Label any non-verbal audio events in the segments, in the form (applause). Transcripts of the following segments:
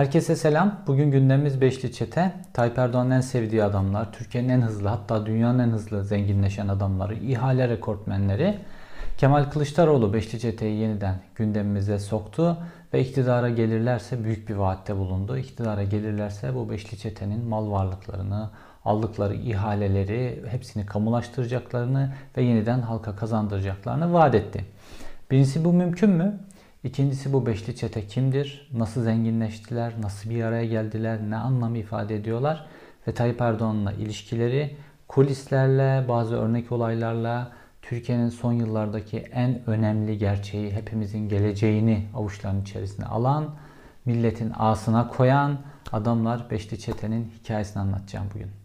Herkese selam. Bugün gündemimiz Beşli Çete. Tayyip Erdoğan'ın en sevdiği adamlar, Türkiye'nin en hızlı hatta dünyanın en hızlı zenginleşen adamları, ihale rekortmenleri. Kemal Kılıçdaroğlu Beşli Çete'yi yeniden gündemimize soktu ve iktidara gelirlerse büyük bir vaatte bulundu. İktidara gelirlerse bu Beşli Çete'nin mal varlıklarını, aldıkları ihaleleri hepsini kamulaştıracaklarını ve yeniden halka kazandıracaklarını vaat etti. Birincisi bu mümkün mü? İkincisi bu beşli çete kimdir? Nasıl zenginleştiler? Nasıl bir araya geldiler? Ne anlam ifade ediyorlar? Ve Tayyip Erdoğan'la ilişkileri kulislerle, bazı örnek olaylarla Türkiye'nin son yıllardaki en önemli gerçeği, hepimizin geleceğini avuçlarının içerisine alan, milletin ağsına koyan adamlar Beşli Çete'nin hikayesini anlatacağım bugün.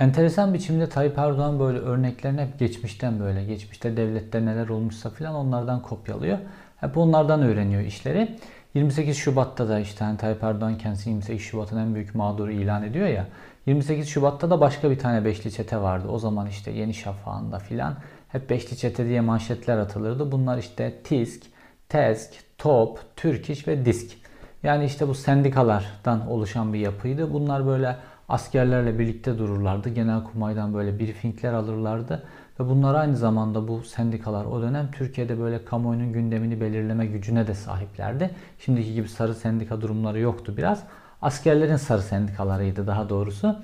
Enteresan biçimde Tayyip Erdoğan böyle örneklerini hep geçmişten böyle, geçmişte devlette neler olmuşsa filan onlardan kopyalıyor. Hep onlardan öğreniyor işleri. 28 Şubat'ta da işte hani Tayyip Erdoğan kendisi 28 Şubat'ın en büyük mağduru ilan ediyor ya. 28 Şubat'ta da başka bir tane beşli çete vardı. O zaman işte Yeni Şafak'ında filan hep beşli çete diye manşetler atılırdı. Bunlar işte TİSK, TESK, TOP, Türk ve DISK. Yani işte bu sendikalardan oluşan bir yapıydı. Bunlar böyle askerlerle birlikte dururlardı. Genelkurmay'dan böyle briefingler alırlardı. Ve bunlar aynı zamanda bu sendikalar o dönem Türkiye'de böyle kamuoyunun gündemini belirleme gücüne de sahiplerdi. Şimdiki gibi sarı sendika durumları yoktu biraz. Askerlerin sarı sendikalarıydı daha doğrusu.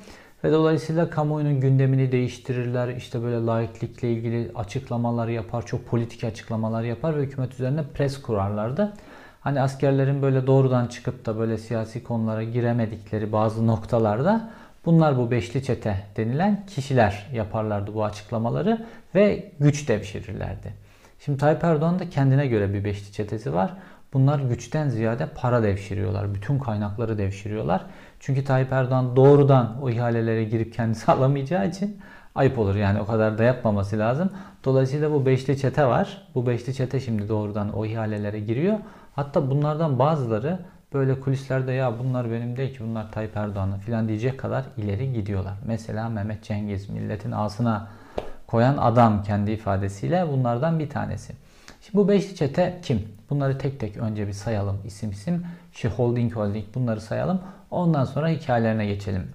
Ve dolayısıyla kamuoyunun gündemini değiştirirler. İşte böyle laiklikle ilgili açıklamalar yapar. Çok politik açıklamalar yapar ve hükümet üzerine pres kurarlardı. Hani askerlerin böyle doğrudan çıkıp da böyle siyasi konulara giremedikleri bazı noktalarda bunlar bu beşli çete denilen kişiler yaparlardı bu açıklamaları ve güç devşirirlerdi. Şimdi Tayyip Erdoğan da kendine göre bir beşli çetesi var. Bunlar güçten ziyade para devşiriyorlar. Bütün kaynakları devşiriyorlar. Çünkü Tayyip Erdoğan doğrudan o ihalelere girip kendisi (laughs) alamayacağı için ayıp olur. Yani o kadar da yapmaması lazım. Dolayısıyla bu beşli çete var. Bu beşli çete şimdi doğrudan o ihalelere giriyor. Hatta bunlardan bazıları böyle kulislerde ya bunlar benim değil ki bunlar Tayyip Erdoğan'ın filan diyecek kadar ileri gidiyorlar. Mesela Mehmet Cengiz milletin ağzına koyan adam kendi ifadesiyle bunlardan bir tanesi. Şimdi bu beşli çete kim? Bunları tek tek önce bir sayalım isim isim. Şu holding holding bunları sayalım. Ondan sonra hikayelerine geçelim.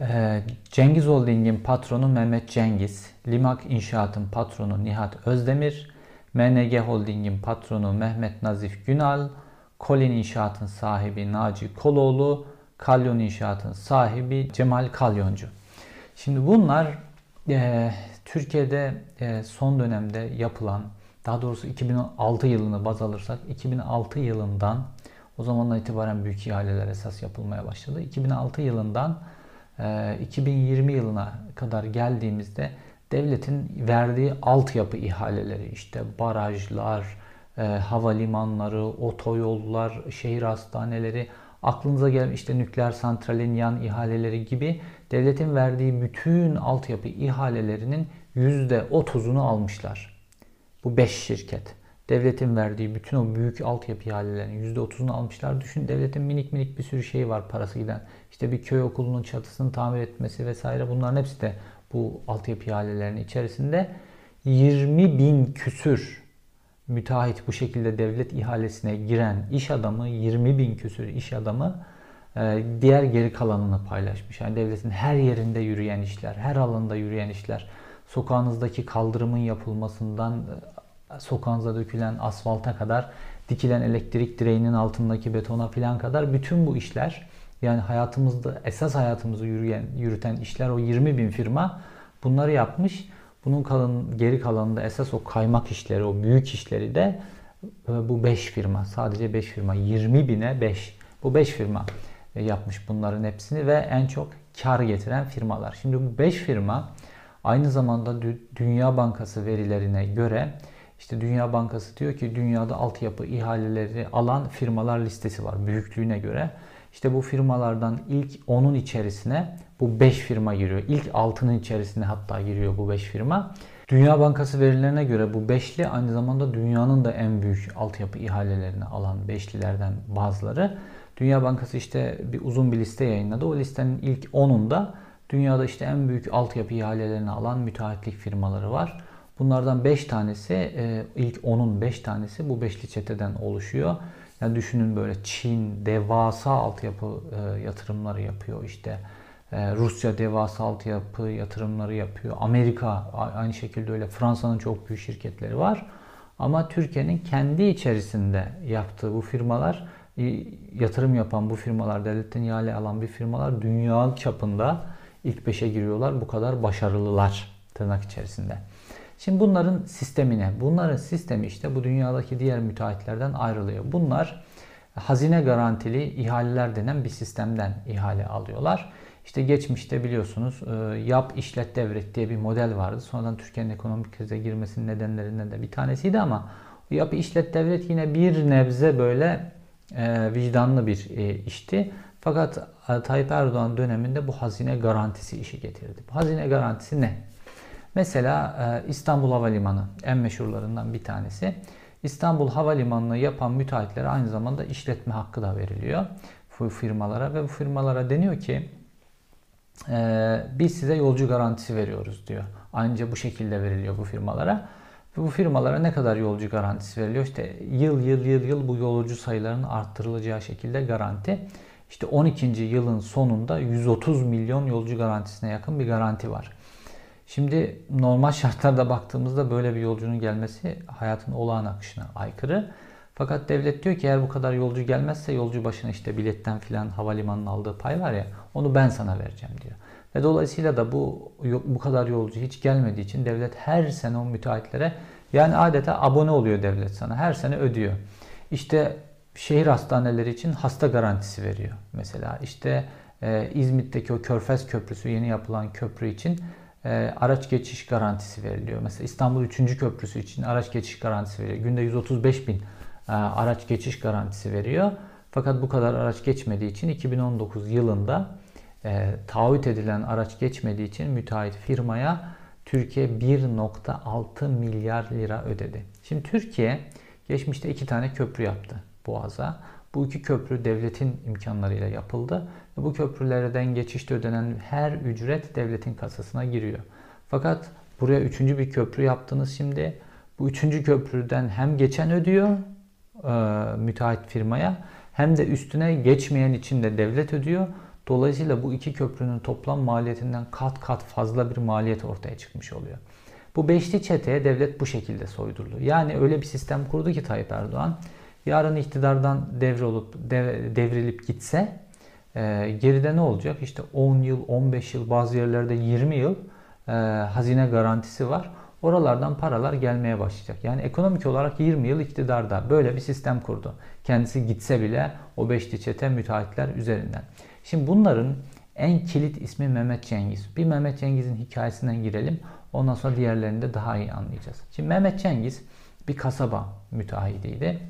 Ee, Cengiz Holding'in patronu Mehmet Cengiz, Limak İnşaat'ın patronu Nihat Özdemir, MNG Holding'in patronu Mehmet Nazif Günal, Kolin İnşaat'ın sahibi Naci Koloğlu, Kalyon İnşaat'ın sahibi Cemal Kalyoncu. Şimdi bunlar e, Türkiye'de e, son dönemde yapılan, daha doğrusu 2006 yılını baz alırsak, 2006 yılından o zamandan itibaren büyük ihaleler esas yapılmaya başladı. 2006 yılından e, 2020 yılına kadar geldiğimizde devletin verdiği altyapı ihaleleri işte barajlar, e, havalimanları, otoyollar, şehir hastaneleri, aklınıza gelen işte nükleer santralin yan ihaleleri gibi devletin verdiği bütün altyapı ihalelerinin %30'unu almışlar. Bu 5 şirket. Devletin verdiği bütün o büyük altyapı ihalelerinin %30'unu almışlar. Düşün devletin minik minik bir sürü şeyi var parası giden. İşte bir köy okulunun çatısını tamir etmesi vesaire bunların hepsi de bu altyapı ihalelerinin içerisinde 20 bin küsür müteahhit bu şekilde devlet ihalesine giren iş adamı 20 bin küsür iş adamı e, diğer geri kalanını paylaşmış. Yani devletin her yerinde yürüyen işler, her alanda yürüyen işler, sokağınızdaki kaldırımın yapılmasından e, sokağınıza dökülen asfalta kadar, dikilen elektrik direğinin altındaki betona filan kadar bütün bu işler yani hayatımızda esas hayatımızı yürüyen, yürüten işler o 20 bin firma bunları yapmış. Bunun kalın, geri kalanında esas o kaymak işleri, o büyük işleri de e, bu 5 firma. Sadece 5 firma. 20 bine 5. Bu 5 firma e, yapmış bunların hepsini ve en çok kar getiren firmalar. Şimdi bu 5 firma aynı zamanda Dünya Bankası verilerine göre işte Dünya Bankası diyor ki dünyada altyapı ihaleleri alan firmalar listesi var büyüklüğüne göre. İşte bu firmalardan ilk 10'un içerisine bu 5 firma giriyor. İlk 6'nın içerisine hatta giriyor bu 5 firma. Dünya Bankası verilerine göre bu beşli aynı zamanda dünyanın da en büyük altyapı ihalelerini alan beşlilerden bazıları. Dünya Bankası işte bir uzun bir liste yayınladı. O listenin ilk 10'unda Dünyada işte en büyük altyapı ihalelerini alan müteahhitlik firmaları var. Bunlardan 5 tanesi, e, ilk 10'un 5 tanesi bu beşli çeteden oluşuyor. Yani düşünün böyle Çin devasa altyapı e, yatırımları yapıyor işte. E, Rusya devasa altyapı yatırımları yapıyor. Amerika aynı şekilde öyle. Fransa'nın çok büyük şirketleri var. Ama Türkiye'nin kendi içerisinde yaptığı bu firmalar yatırım yapan bu firmalar, devletten ihale alan bir firmalar dünya çapında ilk beşe giriyorlar. Bu kadar başarılılar tırnak içerisinde. Şimdi bunların sistemine, bunların sistemi işte bu dünyadaki diğer müteahhitlerden ayrılıyor. Bunlar hazine garantili ihaleler denen bir sistemden ihale alıyorlar. İşte geçmişte biliyorsunuz e, yap işlet devret diye bir model vardı. Sonradan Türkiye'nin ekonomik krize girmesinin nedenlerinden de bir tanesiydi ama yap işlet devret yine bir nebze böyle e, vicdanlı bir e, işti. Fakat Tayyip Erdoğan döneminde bu hazine garantisi işi getirdi. Bu hazine garantisi ne? Mesela e, İstanbul Havalimanı en meşhurlarından bir tanesi. İstanbul Havalimanı'nı yapan müteahhitlere aynı zamanda işletme hakkı da veriliyor bu firmalara ve bu firmalara deniyor ki e, biz size yolcu garantisi veriyoruz diyor. Ancak bu şekilde veriliyor bu firmalara. Ve bu firmalara ne kadar yolcu garantisi veriliyor? İşte yıl yıl yıl yıl bu yolcu sayılarının arttırılacağı şekilde garanti. İşte 12. yılın sonunda 130 milyon yolcu garantisine yakın bir garanti var. Şimdi normal şartlarda baktığımızda böyle bir yolcunun gelmesi hayatın olağan akışına aykırı. Fakat devlet diyor ki eğer bu kadar yolcu gelmezse yolcu başına işte biletten filan havalimanının aldığı pay var ya onu ben sana vereceğim diyor. Ve dolayısıyla da bu bu kadar yolcu hiç gelmediği için devlet her sene o müteahhitlere yani adeta abone oluyor devlet sana. Her sene ödüyor. İşte şehir hastaneleri için hasta garantisi veriyor. Mesela işte e, İzmit'teki o Körfez Köprüsü yeni yapılan köprü için e, araç geçiş garantisi veriliyor. Mesela İstanbul 3. Köprüsü için araç geçiş garantisi veriyor. Günde 135 bin e, araç geçiş garantisi veriyor. Fakat bu kadar araç geçmediği için 2019 yılında e, taahhüt edilen araç geçmediği için müteahhit firmaya Türkiye 1.6 milyar lira ödedi. Şimdi Türkiye geçmişte iki tane köprü yaptı Boğaz'a. Bu iki köprü devletin imkanlarıyla yapıldı. Bu köprülerden geçişte ödenen her ücret devletin kasasına giriyor. Fakat buraya üçüncü bir köprü yaptınız şimdi. Bu üçüncü köprüden hem geçen ödüyor e, müteahhit firmaya hem de üstüne geçmeyen için de devlet ödüyor. Dolayısıyla bu iki köprünün toplam maliyetinden kat kat fazla bir maliyet ortaya çıkmış oluyor. Bu beşli çeteye devlet bu şekilde soydurdu. Yani öyle bir sistem kurdu ki Tayyip Erdoğan yarın iktidardan devrolup dev, devrilip gitse e, geride ne olacak? İşte 10 yıl, 15 yıl, bazı yerlerde 20 yıl e, hazine garantisi var. Oralardan paralar gelmeye başlayacak. Yani ekonomik olarak 20 yıl iktidarda böyle bir sistem kurdu. Kendisi gitse bile o beşli çete müteahhitler üzerinden. Şimdi bunların en kilit ismi Mehmet Cengiz. Bir Mehmet Cengiz'in hikayesinden girelim. Ondan sonra diğerlerini de daha iyi anlayacağız. Şimdi Mehmet Cengiz bir kasaba müteahhidiydi.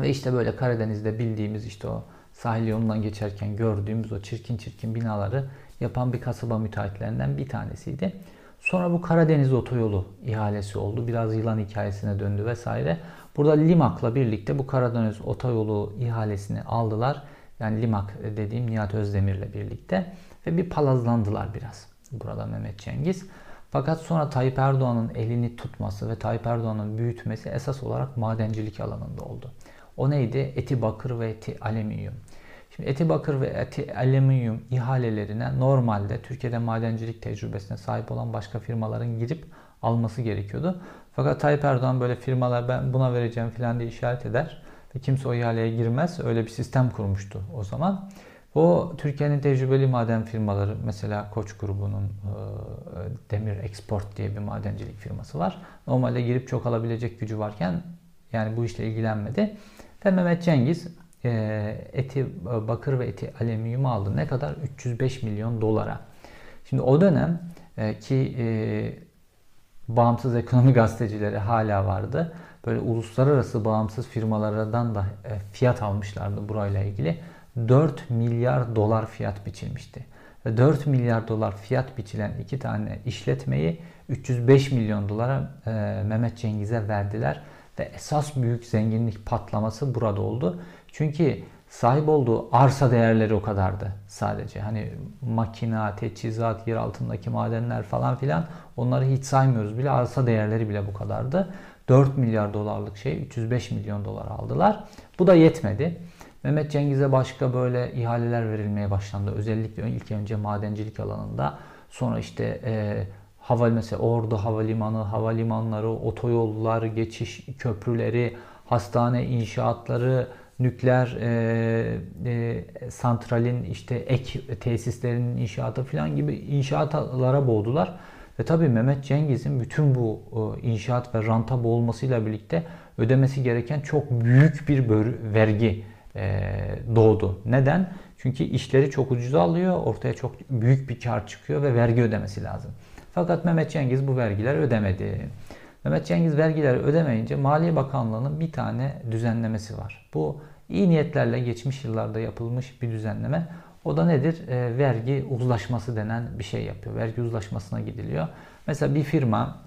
Ve işte böyle Karadeniz'de bildiğimiz işte o sahil yolundan geçerken gördüğümüz o çirkin çirkin binaları yapan bir kasaba müteahhitlerinden bir tanesiydi. Sonra bu Karadeniz otoyolu ihalesi oldu. Biraz yılan hikayesine döndü vesaire. Burada Limak'la birlikte bu Karadeniz otoyolu ihalesini aldılar. Yani Limak dediğim Nihat Özdemir'le birlikte. Ve bir palazlandılar biraz burada Mehmet Cengiz. Fakat sonra Tayyip Erdoğan'ın elini tutması ve Tayyip Erdoğan'ın büyütmesi esas olarak madencilik alanında oldu. O neydi? Eti bakır ve eti alüminyum. Şimdi eti bakır ve eti alüminyum ihalelerine normalde Türkiye'de madencilik tecrübesine sahip olan başka firmaların girip alması gerekiyordu. Fakat Tayyip Erdoğan böyle firmalar ben buna vereceğim falan diye işaret eder ve kimse o ihaleye girmez. Öyle bir sistem kurmuştu o zaman. O Türkiye'nin tecrübeli maden firmaları mesela Koç grubunun e, Demir Export diye bir madencilik firması var. Normalde girip çok alabilecek gücü varken yani bu işle ilgilenmedi. Ve Mehmet Cengiz e, eti bakır ve eti alüminyum aldı. Ne kadar? 305 milyon dolara. Şimdi o dönem e, ki e, bağımsız ekonomi (laughs) gazetecileri hala vardı. Böyle uluslararası bağımsız firmalardan da e, fiyat almışlardı burayla ilgili. 4 milyar dolar fiyat biçilmişti. Ve 4 milyar dolar fiyat biçilen iki tane işletmeyi 305 milyon dolara e, Mehmet Cengiz'e verdiler. Ve esas büyük zenginlik patlaması burada oldu. Çünkü sahip olduğu arsa değerleri o kadardı sadece. Hani makina, teçhizat, yer altındaki madenler falan filan onları hiç saymıyoruz bile. Arsa değerleri bile bu kadardı. 4 milyar dolarlık şey 305 milyon dolar aldılar. Bu da yetmedi. Mehmet Cengiz'e başka böyle ihaleler verilmeye başlandı. Özellikle ilk önce madencilik alanında. Sonra işte e, hava mesela Ordu Havalimanı, havalimanları, otoyollar, geçiş köprüleri, hastane inşaatları, nükleer e, e, santralin işte ek tesislerinin inşaatı falan gibi inşaatlara boğdular. Ve tabii Mehmet Cengiz'in bütün bu e, inşaat ve ranta boğulmasıyla birlikte ödemesi gereken çok büyük bir vergi e, doğdu. Neden? Çünkü işleri çok ucuza alıyor, ortaya çok büyük bir kar çıkıyor ve vergi ödemesi lazım. Fakat Mehmet Cengiz bu vergiler ödemedi. Mehmet Cengiz vergileri ödemeyince Maliye Bakanlığı'nın bir tane düzenlemesi var. Bu iyi niyetlerle geçmiş yıllarda yapılmış bir düzenleme. O da nedir? E, vergi uzlaşması denen bir şey yapıyor. Vergi uzlaşmasına gidiliyor. Mesela bir firma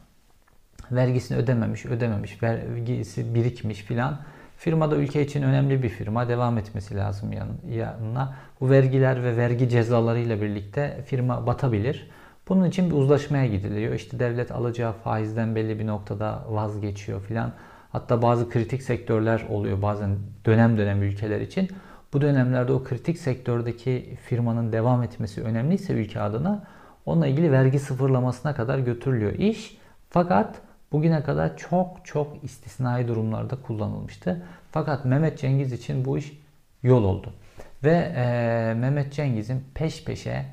vergisini ödememiş, ödememiş, vergisi birikmiş filan. Firma da ülke için önemli bir firma. Devam etmesi lazım yanına. Bu vergiler ve vergi cezalarıyla birlikte firma batabilir. Bunun için bir uzlaşmaya gidiliyor. İşte devlet alacağı faizden belli bir noktada vazgeçiyor filan. Hatta bazı kritik sektörler oluyor bazen dönem dönem ülkeler için. Bu dönemlerde o kritik sektördeki firmanın devam etmesi önemliyse ülke adına onunla ilgili vergi sıfırlamasına kadar götürülüyor iş. Fakat bugüne kadar çok çok istisnai durumlarda kullanılmıştı. Fakat Mehmet Cengiz için bu iş yol oldu. Ve e, Mehmet Cengiz'in peş peşe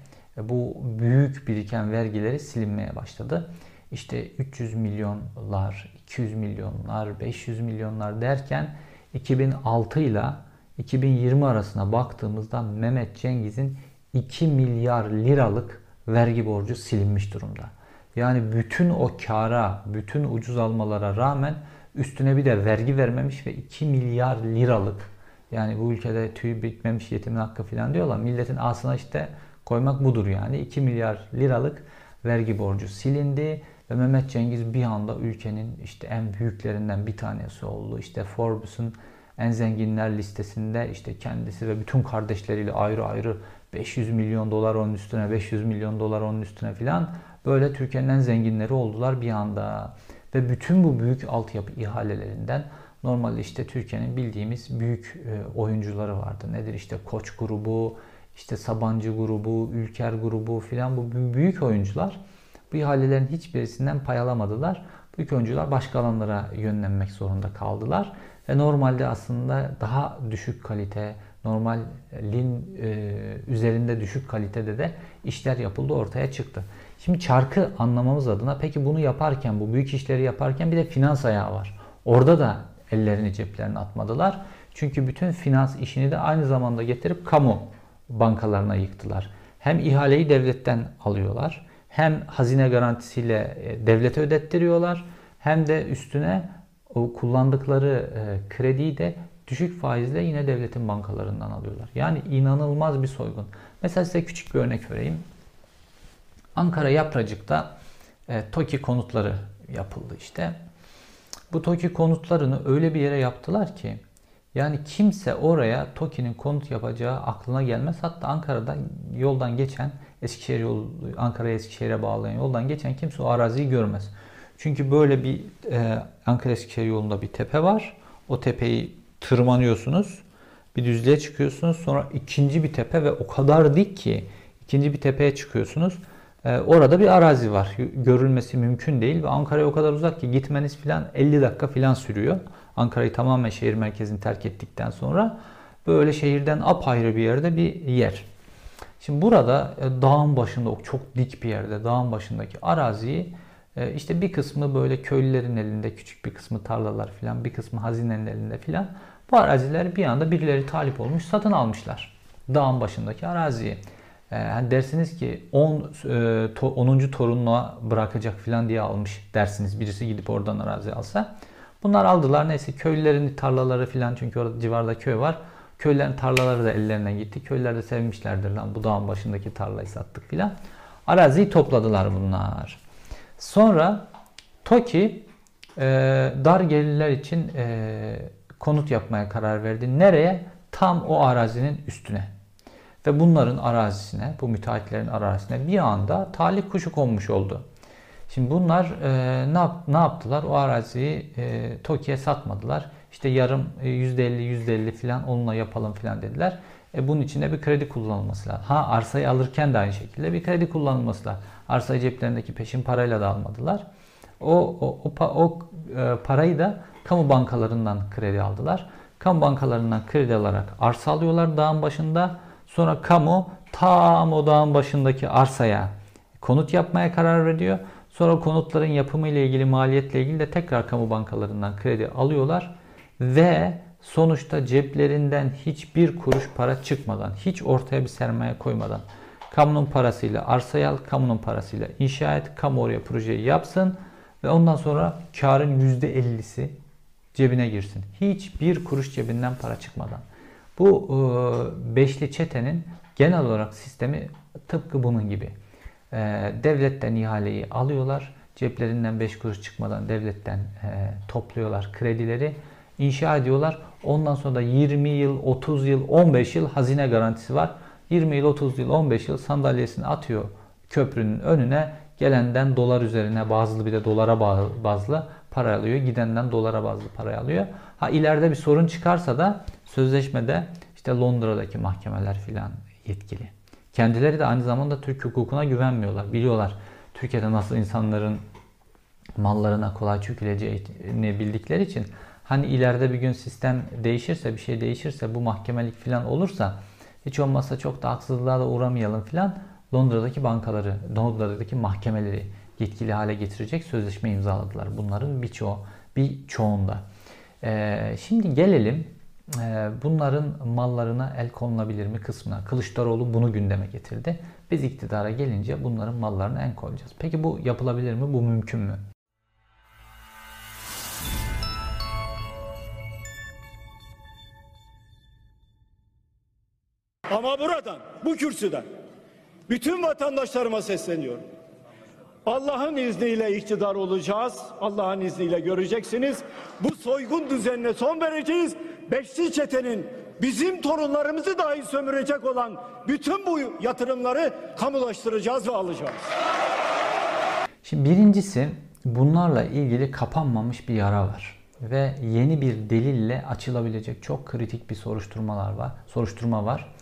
bu büyük biriken vergileri silinmeye başladı. İşte 300 milyonlar, 200 milyonlar, 500 milyonlar derken 2006 ile 2020 arasına baktığımızda Mehmet Cengiz'in 2 milyar liralık vergi borcu silinmiş durumda. Yani bütün o kara, bütün ucuz almalara rağmen üstüne bir de vergi vermemiş ve 2 milyar liralık yani bu ülkede tüy bitmemiş yetimin hakkı falan diyorlar. Milletin ağzına işte koymak budur yani. 2 milyar liralık vergi borcu silindi ve Mehmet Cengiz bir anda ülkenin işte en büyüklerinden bir tanesi oldu. İşte Forbes'un en zenginler listesinde işte kendisi ve bütün kardeşleriyle ayrı ayrı 500 milyon dolar onun üstüne, 500 milyon dolar onun üstüne filan böyle Türkiye'nin en zenginleri oldular bir anda. Ve bütün bu büyük altyapı ihalelerinden normalde işte Türkiye'nin bildiğimiz büyük e, oyuncuları vardı. Nedir işte Koç grubu, işte Sabancı grubu, Ülker grubu filan bu büyük oyuncular bu ihalelerin hiçbirisinden pay alamadılar. Büyük oyuncular başka alanlara yönlenmek zorunda kaldılar. Ve normalde aslında daha düşük kalite, normalin e, üzerinde düşük kalitede de işler yapıldı ortaya çıktı. Şimdi çarkı anlamamız adına peki bunu yaparken, bu büyük işleri yaparken bir de finans ayağı var. Orada da ellerini ceplerine atmadılar. Çünkü bütün finans işini de aynı zamanda getirip kamu bankalarına yıktılar. Hem ihaleyi devletten alıyorlar, hem hazine garantisiyle e, devlete ödettiriyorlar, hem de üstüne o kullandıkları e, krediyi de düşük faizle yine devletin bankalarından alıyorlar. Yani inanılmaz bir soygun. Mesela size küçük bir örnek vereyim. Ankara Yapracık'ta e, TOKİ konutları yapıldı işte. Bu TOKİ konutlarını öyle bir yere yaptılar ki yani kimse oraya TOKİ'nin konut yapacağı aklına gelmez. Hatta Ankara'da yoldan geçen Eskişehir yol Ankara'ya Eskişehir'e bağlayan yoldan geçen kimse o araziyi görmez. Çünkü böyle bir e, Ankara Eskişehir yolunda bir tepe var. O tepeyi tırmanıyorsunuz. Bir düzlüğe çıkıyorsunuz. Sonra ikinci bir tepe ve o kadar dik ki ikinci bir tepeye çıkıyorsunuz. E, orada bir arazi var. Görülmesi mümkün değil ve Ankara'ya o kadar uzak ki gitmeniz filan 50 dakika filan sürüyor. Ankara'yı tamamen şehir merkezini terk ettikten sonra böyle şehirden apayrı bir yerde bir yer. Şimdi burada e, dağın başında çok dik bir yerde dağın başındaki araziyi e, işte bir kısmı böyle köylülerin elinde küçük bir kısmı tarlalar filan bir kısmı hazinenin elinde filan bu araziler bir anda birileri talip olmuş satın almışlar. Dağın başındaki araziyi. Yani dersiniz ki 10 10. torunluğa bırakacak filan diye almış dersiniz. Birisi gidip oradan arazi alsa. Bunlar aldılar neyse köylülerin tarlaları filan çünkü orada civarda köy var. Köylerin tarlaları da ellerine gitti. Köylüler de sevmişlerdir lan bu dağın başındaki tarlayı sattık filan. Araziyi topladılar bunlar. Sonra TOKİ e, dar gelirler için e, konut yapmaya karar verdi. Nereye? tam o arazinin üstüne. Ve bunların arazisine, bu müteahhitlerin arazisine bir anda talih kuşu konmuş oldu. Şimdi bunlar e, ne, yap, ne yaptılar? O araziyi e, TOKİ'ye satmadılar. İşte yarım e, %50 %50 falan onunla yapalım falan dediler. E, bunun için de bir kredi kullanılması lazım. Ha arsayı alırken de aynı şekilde bir kredi kullanılması lazım. Arsayı ceplerindeki peşin parayla da almadılar. O, o, o, o e, parayı da kamu bankalarından kredi aldılar. Kamu bankalarından kredi alarak arsa alıyorlar dağın başında. Sonra kamu tam o dağın başındaki arsaya konut yapmaya karar veriyor. Sonra konutların yapımı ile ilgili maliyetle ilgili de tekrar kamu bankalarından kredi alıyorlar ve sonuçta ceplerinden hiçbir kuruş para çıkmadan, hiç ortaya bir sermaye koymadan kamunun parasıyla arsayı al, kamunun parasıyla inşa et, kamu oraya projeyi yapsın ve ondan sonra karın %50'si cebine girsin. Hiçbir kuruş cebinden para çıkmadan. Bu beşli çetenin genel olarak sistemi tıpkı bunun gibi. E, devletten ihaleyi alıyorlar. Ceplerinden 5 kuruş çıkmadan devletten e, topluyorlar kredileri. inşa ediyorlar. Ondan sonra da 20 yıl, 30 yıl, 15 yıl hazine garantisi var. 20 yıl, 30 yıl, 15 yıl sandalyesini atıyor köprünün önüne. Gelenden dolar üzerine bazlı bir de dolara bazlı para alıyor. Gidenden dolara bazlı para alıyor. Ha ileride bir sorun çıkarsa da sözleşmede işte Londra'daki mahkemeler filan yetkili. Kendileri de aynı zamanda Türk hukukuna güvenmiyorlar. Biliyorlar Türkiye'de nasıl insanların mallarına kolay çöküleceğini bildikleri için hani ileride bir gün sistem değişirse, bir şey değişirse, bu mahkemelik filan olursa hiç olmazsa çok da haksızlığa da uğramayalım filan Londra'daki bankaları, Londra'daki mahkemeleri yetkili hale getirecek sözleşme imzaladılar. Bunların birçoğu, bir çoğunda. Ee, şimdi gelelim bunların mallarına el konulabilir mi kısmına. Kılıçdaroğlu bunu gündeme getirdi. Biz iktidara gelince bunların mallarına el koyacağız. Peki bu yapılabilir mi? Bu mümkün mü? Ama buradan, bu kürsüden bütün vatandaşlarıma sesleniyorum. Allah'ın izniyle iktidar olacağız. Allah'ın izniyle göreceksiniz. Bu soygun düzenine son vereceğiz. Beşli çetenin bizim torunlarımızı dahi sömürecek olan bütün bu yatırımları kamulaştıracağız ve alacağız. Şimdi birincisi bunlarla ilgili kapanmamış bir yara var ve yeni bir delille açılabilecek çok kritik bir soruşturmalar var. Soruşturma var.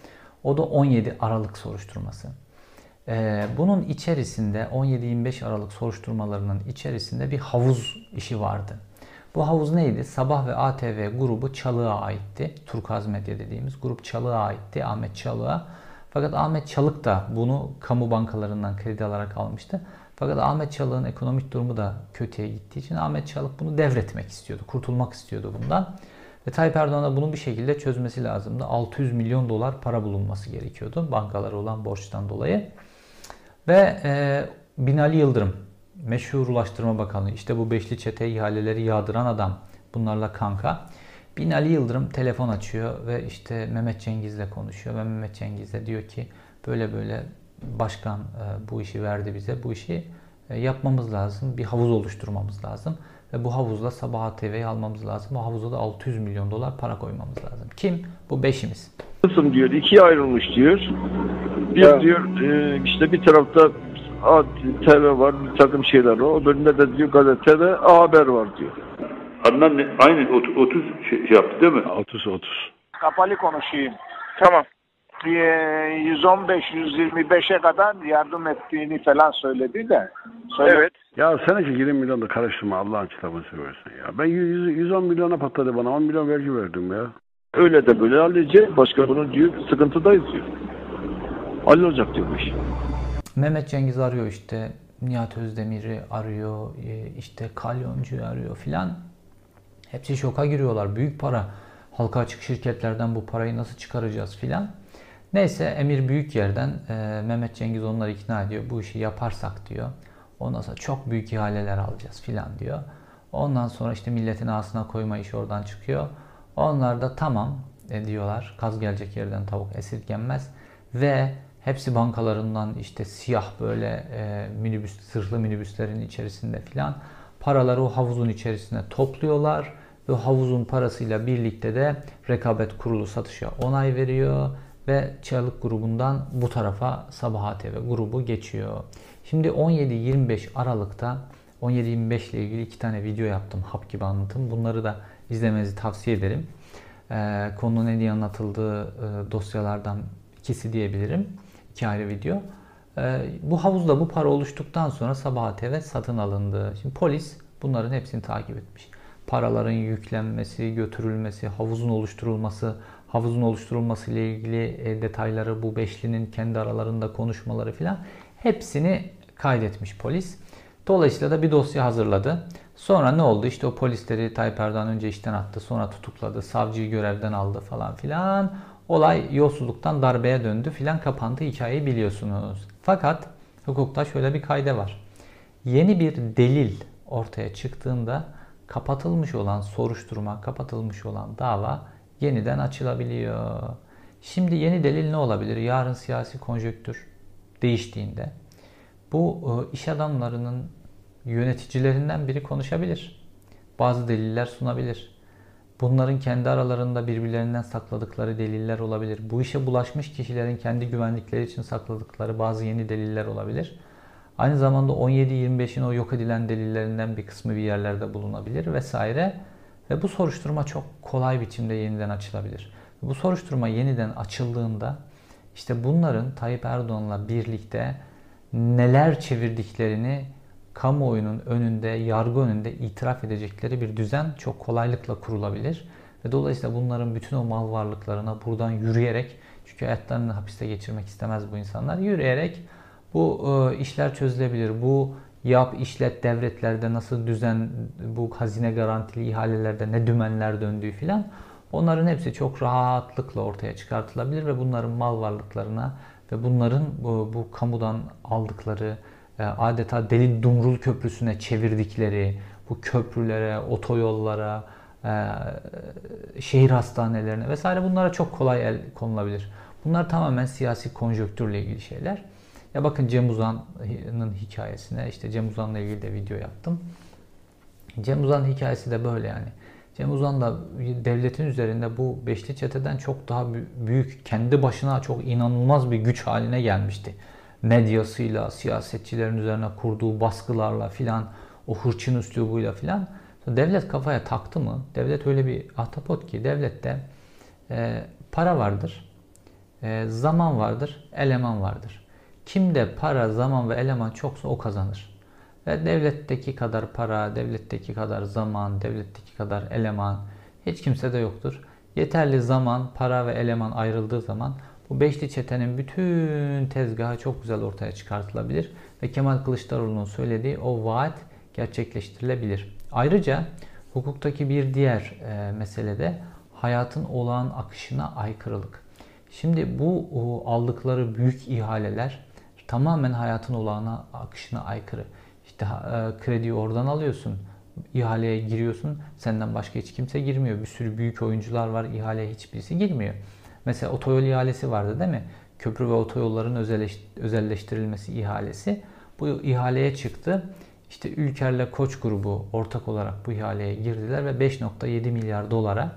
O da 17 Aralık soruşturması. Ee, bunun içerisinde 17-25 Aralık soruşturmalarının içerisinde bir havuz işi vardı. Bu havuz neydi? Sabah ve ATV grubu Çalık'a aitti. Turkaz Medya dediğimiz grup Çalık'a aitti. Ahmet Çalık'a. Fakat Ahmet Çalık da bunu kamu bankalarından kredi alarak almıştı. Fakat Ahmet Çalık'ın ekonomik durumu da kötüye gittiği için Ahmet Çalık bunu devretmek istiyordu. Kurtulmak istiyordu bundan. Ve Tayyip Erdoğan'a bunu bir şekilde çözmesi lazımdı. 600 milyon dolar para bulunması gerekiyordu bankalara olan borçtan dolayı. Ve e, Binali Yıldırım, meşhur Ulaştırma Bakanı, işte bu beşli çete ihaleleri yağdıran adam, bunlarla kanka. Binali Yıldırım telefon açıyor ve işte Mehmet Cengiz'le konuşuyor ve Mehmet Cengiz'e diyor ki böyle böyle başkan e, bu işi verdi bize, bu işi e, yapmamız lazım, bir havuz oluşturmamız lazım. Ve bu havuzla Sabah TV'yi almamız lazım. Bu havuza da 600 milyon dolar para koymamız lazım. Kim? Bu beşimiz. Kısım diyor ikiye ayrılmış diyor. Bir Evet. diyor e, işte bir tarafta TV var bir takım şeyler var. Öbüründe de diyor gazete ve A Haber var diyor. Adnan ne- aynı ot- 30 şey, şey yaptı değil mi? 30 30. kapalı konuşayım. Tamam. 115-125'e kadar yardım ettiğini falan söyledi de. Söyle. Evet. Ya sen ki 20 milyon da karıştırma Allah'ın kitabını seversen ya. Ben 100, 110 milyona patladı bana 10 milyon vergi verdim ya. Öyle de böyle halledeceğiz. Başka bunun diyor sıkıntıdayız diyor. Hallolacak diyor bu iş. Mehmet Cengiz arıyor işte. Nihat Özdemir'i arıyor. e, işte Kalyoncu'yu arıyor filan. Hepsi şoka giriyorlar. Büyük para. Halka açık şirketlerden bu parayı nasıl çıkaracağız filan. Neyse Emir Büyükyer'den e, Mehmet Cengiz onları ikna ediyor. Bu işi yaparsak diyor. Ondan sonra çok büyük ihaleler alacağız filan diyor. Ondan sonra işte milletin ağzına koyma işi oradan çıkıyor. Onlar da tamam e, diyorlar. Kaz gelecek yerden tavuk esirgenmez. Ve hepsi bankalarından işte siyah böyle e, minibüs, zırhlı minibüslerin içerisinde filan paraları o havuzun içerisine topluyorlar ve havuzun parasıyla birlikte de rekabet kurulu satışa onay veriyor ve Çığlık grubundan bu tarafa Sabaha TV grubu geçiyor. Şimdi 17-25 Aralık'ta 17-25 ile ilgili iki tane video yaptım hap gibi anlatım. Bunları da izlemenizi tavsiye ederim. Ee, konunun en iyi anlatıldığı e, dosyalardan ikisi diyebilirim. Ayrı video. Ee, bu havuzda bu para oluştuktan sonra Sabah TV satın alındı. Şimdi polis bunların hepsini takip etmiş. Paraların yüklenmesi, götürülmesi, havuzun oluşturulması, havuzun oluşturulması ile ilgili e, detayları, bu beşlinin kendi aralarında konuşmaları filan hepsini kaydetmiş polis. Dolayısıyla da bir dosya hazırladı. Sonra ne oldu? İşte o polisleri Tayyip Erdoğan önce işten attı, sonra tutukladı, savcıyı görevden aldı falan filan. Olay yolsuzluktan darbeye döndü filan kapandı hikayeyi biliyorsunuz. Fakat hukukta şöyle bir kayda var. Yeni bir delil ortaya çıktığında kapatılmış olan soruşturma, kapatılmış olan dava yeniden açılabiliyor. Şimdi yeni delil ne olabilir? Yarın siyasi konjöktür değiştiğinde bu e, iş adamlarının yöneticilerinden biri konuşabilir. Bazı deliller sunabilir. Bunların kendi aralarında birbirlerinden sakladıkları deliller olabilir. Bu işe bulaşmış kişilerin kendi güvenlikleri için sakladıkları bazı yeni deliller olabilir. Aynı zamanda 17-25'in o yok edilen delillerinden bir kısmı bir yerlerde bulunabilir vesaire. Ve bu soruşturma çok kolay biçimde yeniden açılabilir. Bu soruşturma yeniden açıldığında işte bunların Tayyip Erdoğan'la birlikte neler çevirdiklerini kamuoyunun önünde, yargı önünde itiraf edecekleri bir düzen çok kolaylıkla kurulabilir. Ve dolayısıyla bunların bütün o mal varlıklarına buradan yürüyerek, çünkü hayatlarını hapiste geçirmek istemez bu insanlar, yürüyerek bu e, işler çözülebilir. Bu yap, işlet devletlerde nasıl düzen, bu hazine garantili ihalelerde ne dümenler döndüğü filan onların hepsi çok rahatlıkla ortaya çıkartılabilir ve bunların mal varlıklarına ve bunların bu, bu kamudan aldıkları e, adeta deli Dumrul Köprüsü'ne çevirdikleri bu köprülere, otoyollara, e, şehir hastanelerine vesaire bunlara çok kolay el konulabilir. Bunlar tamamen siyasi konjöktürle ilgili şeyler. Ya bakın Cem Uzan'ın hikayesine, işte Cem Uzan'la ilgili de video yaptım. Cem Uzan'ın hikayesi de böyle yani. Cem Uzan da devletin üzerinde bu beşli çeteden çok daha büyük, kendi başına çok inanılmaz bir güç haline gelmişti. Medyasıyla, siyasetçilerin üzerine kurduğu baskılarla filan, o hırçın üslubuyla filan. Devlet kafaya taktı mı? Devlet öyle bir ahtapot ki devlette e, para vardır, e, zaman vardır, eleman vardır. Kimde para, zaman ve eleman çoksa o kazanır. Ve devletteki kadar para, devletteki kadar zaman, devletteki kadar eleman hiç kimse de yoktur. Yeterli zaman, para ve eleman ayrıldığı zaman bu beşli çetenin bütün tezgahı çok güzel ortaya çıkartılabilir ve Kemal Kılıçdaroğlu'nun söylediği o vaat gerçekleştirilebilir. Ayrıca hukuktaki bir diğer e, mesele de hayatın olağan akışına aykırılık. Şimdi bu o, aldıkları büyük ihaleler tamamen hayatın olağan akışına aykırı. İşte e, krediyi oradan alıyorsun. ihaleye giriyorsun. Senden başka hiç kimse girmiyor. Bir sürü büyük oyuncular var. ihaleye hiçbirisi girmiyor. Mesela otoyol ihalesi vardı değil mi? Köprü ve otoyolların özelleştirilmesi ihalesi. Bu ihaleye çıktı. İşte Ülker'le Koç grubu ortak olarak bu ihaleye girdiler ve 5.7 milyar dolara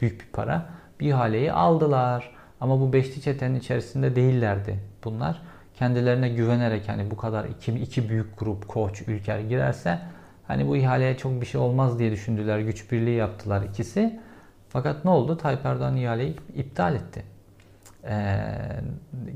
büyük bir para bir ihaleyi aldılar. Ama bu beşli çetenin içerisinde değillerdi bunlar kendilerine güvenerek hani bu kadar iki, iki büyük grup Koç, Ülker girerse hani bu ihaleye çok bir şey olmaz diye düşündüler. Güç birliği yaptılar ikisi. Fakat ne oldu? Tayyip Erdoğan ihaleyi iptal etti. Ee,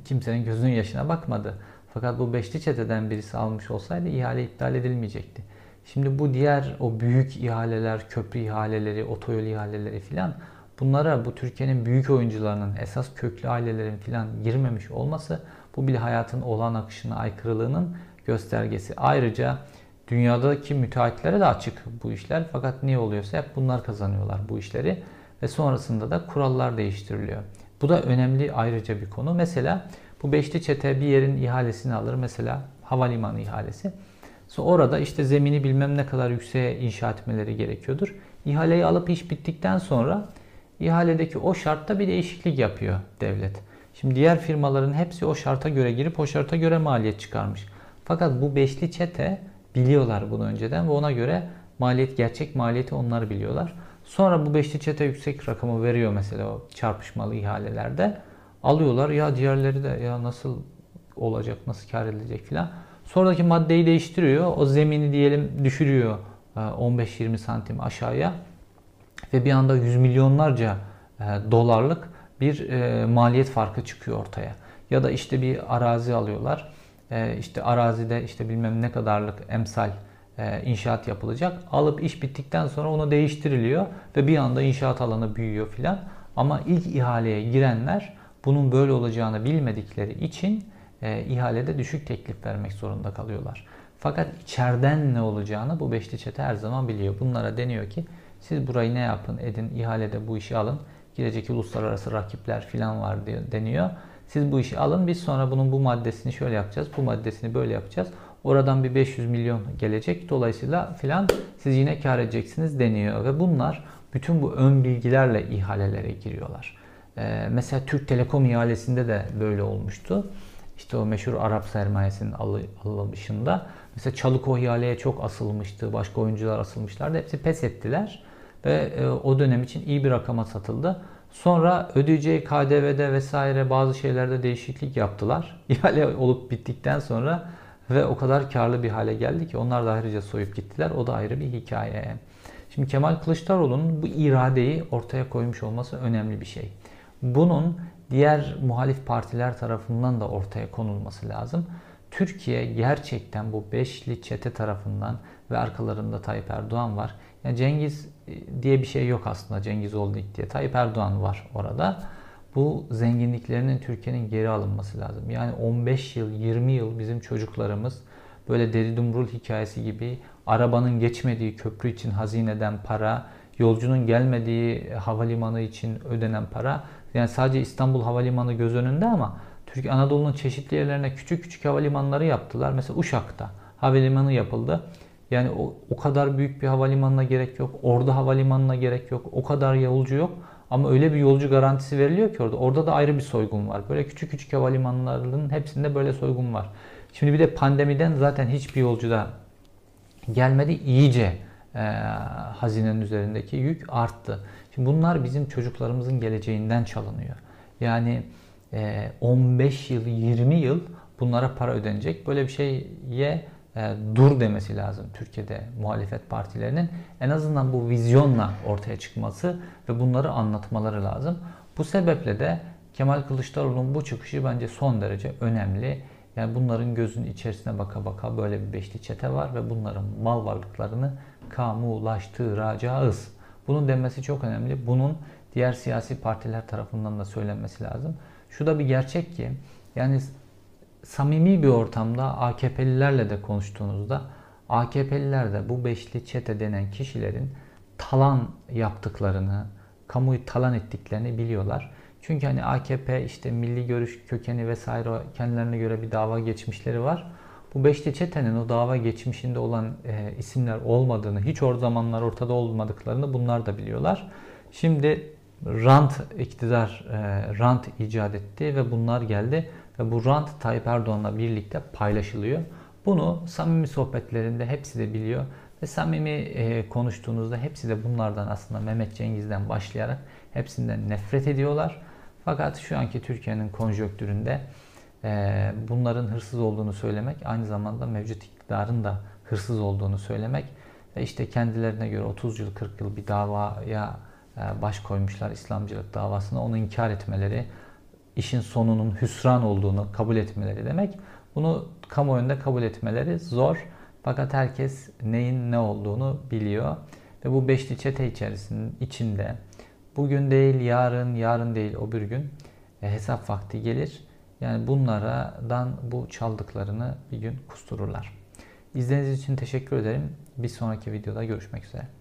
kimsenin gözünün yaşına bakmadı. Fakat bu beşli çeteden birisi almış olsaydı ihale iptal edilmeyecekti. Şimdi bu diğer o büyük ihaleler, köprü ihaleleri, otoyol ihaleleri filan bunlara bu Türkiye'nin büyük oyuncularının esas köklü ailelerin filan girmemiş olması bu bile hayatın olan akışına aykırılığının göstergesi. Ayrıca dünyadaki müteahhitlere de açık bu işler. Fakat niye oluyorsa hep bunlar kazanıyorlar bu işleri. Ve sonrasında da kurallar değiştiriliyor. Bu da önemli ayrıca bir konu. Mesela bu beşli çete bir yerin ihalesini alır. Mesela havalimanı ihalesi. Sonra orada işte zemini bilmem ne kadar yükseğe inşa etmeleri gerekiyordur. İhaleyi alıp iş bittikten sonra ihaledeki o şartta bir değişiklik yapıyor devlet. Şimdi diğer firmaların hepsi o şarta göre girip o şarta göre maliyet çıkarmış. Fakat bu beşli çete biliyorlar bunu önceden ve ona göre maliyet gerçek maliyeti onlar biliyorlar. Sonra bu beşli çete yüksek rakamı veriyor mesela o çarpışmalı ihalelerde. Alıyorlar ya diğerleri de ya nasıl olacak, nasıl kar edilecek filan. Sonraki maddeyi değiştiriyor. O zemini diyelim düşürüyor e, 15-20 santim aşağıya. Ve bir anda yüz milyonlarca e, dolarlık bir e, maliyet farkı çıkıyor ortaya. Ya da işte bir arazi alıyorlar. E, işte arazide işte bilmem ne kadarlık emsal e, inşaat yapılacak. Alıp iş bittikten sonra onu değiştiriliyor ve bir anda inşaat alanı büyüyor filan. Ama ilk ihaleye girenler bunun böyle olacağını bilmedikleri için e, ihalede düşük teklif vermek zorunda kalıyorlar. Fakat içeriden ne olacağını bu beşli çete her zaman biliyor. Bunlara deniyor ki siz burayı ne yapın edin ihalede bu işi alın. Girecek uluslararası rakipler filan var diye deniyor. Siz bu işi alın biz sonra bunun bu maddesini şöyle yapacağız. Bu maddesini böyle yapacağız. Oradan bir 500 milyon gelecek. Dolayısıyla filan siz yine kar edeceksiniz deniyor. Ve bunlar bütün bu ön bilgilerle ihalelere giriyorlar. Ee, mesela Türk Telekom ihalesinde de böyle olmuştu. İşte o meşhur Arap sermayesinin alınışında. Mesela Çalıko ihaleye çok asılmıştı. Başka oyuncular asılmışlardı. Hepsi pes ettiler. Ve e, o dönem için iyi bir rakama satıldı. Sonra ödeyeceği KDV'de vesaire bazı şeylerde değişiklik yaptılar. (laughs) İhale olup bittikten sonra ve o kadar karlı bir hale geldi ki onlar da ayrıca soyup gittiler. O da ayrı bir hikaye. Şimdi Kemal Kılıçdaroğlu'nun bu iradeyi ortaya koymuş olması önemli bir şey. Bunun diğer muhalif partiler tarafından da ortaya konulması lazım. Türkiye gerçekten bu beşli çete tarafından ve arkalarında Tayyip Erdoğan var. Yani Cengiz e, diye bir şey yok aslında Cengiz Oldik diye. Tayyip Erdoğan var orada. Bu zenginliklerinin Türkiye'nin geri alınması lazım. Yani 15 yıl, 20 yıl bizim çocuklarımız böyle deri dumrul hikayesi gibi arabanın geçmediği köprü için hazineden para, yolcunun gelmediği havalimanı için ödenen para. Yani sadece İstanbul Havalimanı göz önünde ama Türkiye Anadolu'nun çeşitli yerlerine küçük küçük havalimanları yaptılar. Mesela Uşak'ta havalimanı yapıldı. Yani o, o kadar büyük bir havalimanına gerek yok. Orada havalimanına gerek yok. O kadar yolcu yok. Ama öyle bir yolcu garantisi veriliyor ki orada. Orada da ayrı bir soygun var. Böyle küçük küçük havalimanlarının hepsinde böyle soygun var. Şimdi bir de pandemiden zaten hiçbir yolcu da gelmedi. İyice e, hazinenin üzerindeki yük arttı. Şimdi bunlar bizim çocuklarımızın geleceğinden çalınıyor. Yani e, 15 yıl, 20 yıl bunlara para ödenecek. Böyle bir şeye e, dur demesi lazım Türkiye'de muhalefet partilerinin. En azından bu vizyonla ortaya çıkması ve bunları anlatmaları lazım. Bu sebeple de Kemal Kılıçdaroğlu'nun bu çıkışı bence son derece önemli. Yani bunların gözünün içerisine baka baka böyle bir beşli çete var ve bunların mal varlıklarını kamulaştıracağız. Bunun denmesi çok önemli. Bunun diğer siyasi partiler tarafından da söylenmesi lazım. Şu da bir gerçek ki yani samimi bir ortamda AKP'lilerle de konuştuğunuzda AKP'liler de bu beşli çete denen kişilerin talan yaptıklarını, kamuyu talan ettiklerini biliyorlar. Çünkü hani AKP işte milli görüş kökeni vesaire kendilerine göre bir dava geçmişleri var. Bu beşli çetenin o dava geçmişinde olan e, isimler olmadığını, hiç o zamanlar ortada olmadıklarını bunlar da biliyorlar. Şimdi rant iktidar e, rant icat etti ve bunlar geldi ve bu rant Tayyip Erdoğan'la birlikte paylaşılıyor. Bunu samimi sohbetlerinde hepsi de biliyor ve samimi e, konuştuğunuzda hepsi de bunlardan aslında Mehmet Cengiz'den başlayarak hepsinden nefret ediyorlar. Fakat şu anki Türkiye'nin konjonktüründe e, bunların hırsız olduğunu söylemek aynı zamanda mevcut iktidarın da hırsız olduğunu söylemek ve işte kendilerine göre 30 yıl 40 yıl bir davaya e, baş koymuşlar İslamcılık davasına onu inkar etmeleri işin sonunun hüsran olduğunu kabul etmeleri demek. Bunu kamuoyunda kabul etmeleri zor. Fakat herkes neyin ne olduğunu biliyor. Ve bu beşli çete içerisinin içinde bugün değil yarın, yarın değil o bir gün e, hesap vakti gelir. Yani bunlardan bu çaldıklarını bir gün kustururlar. İzlediğiniz için teşekkür ederim. Bir sonraki videoda görüşmek üzere.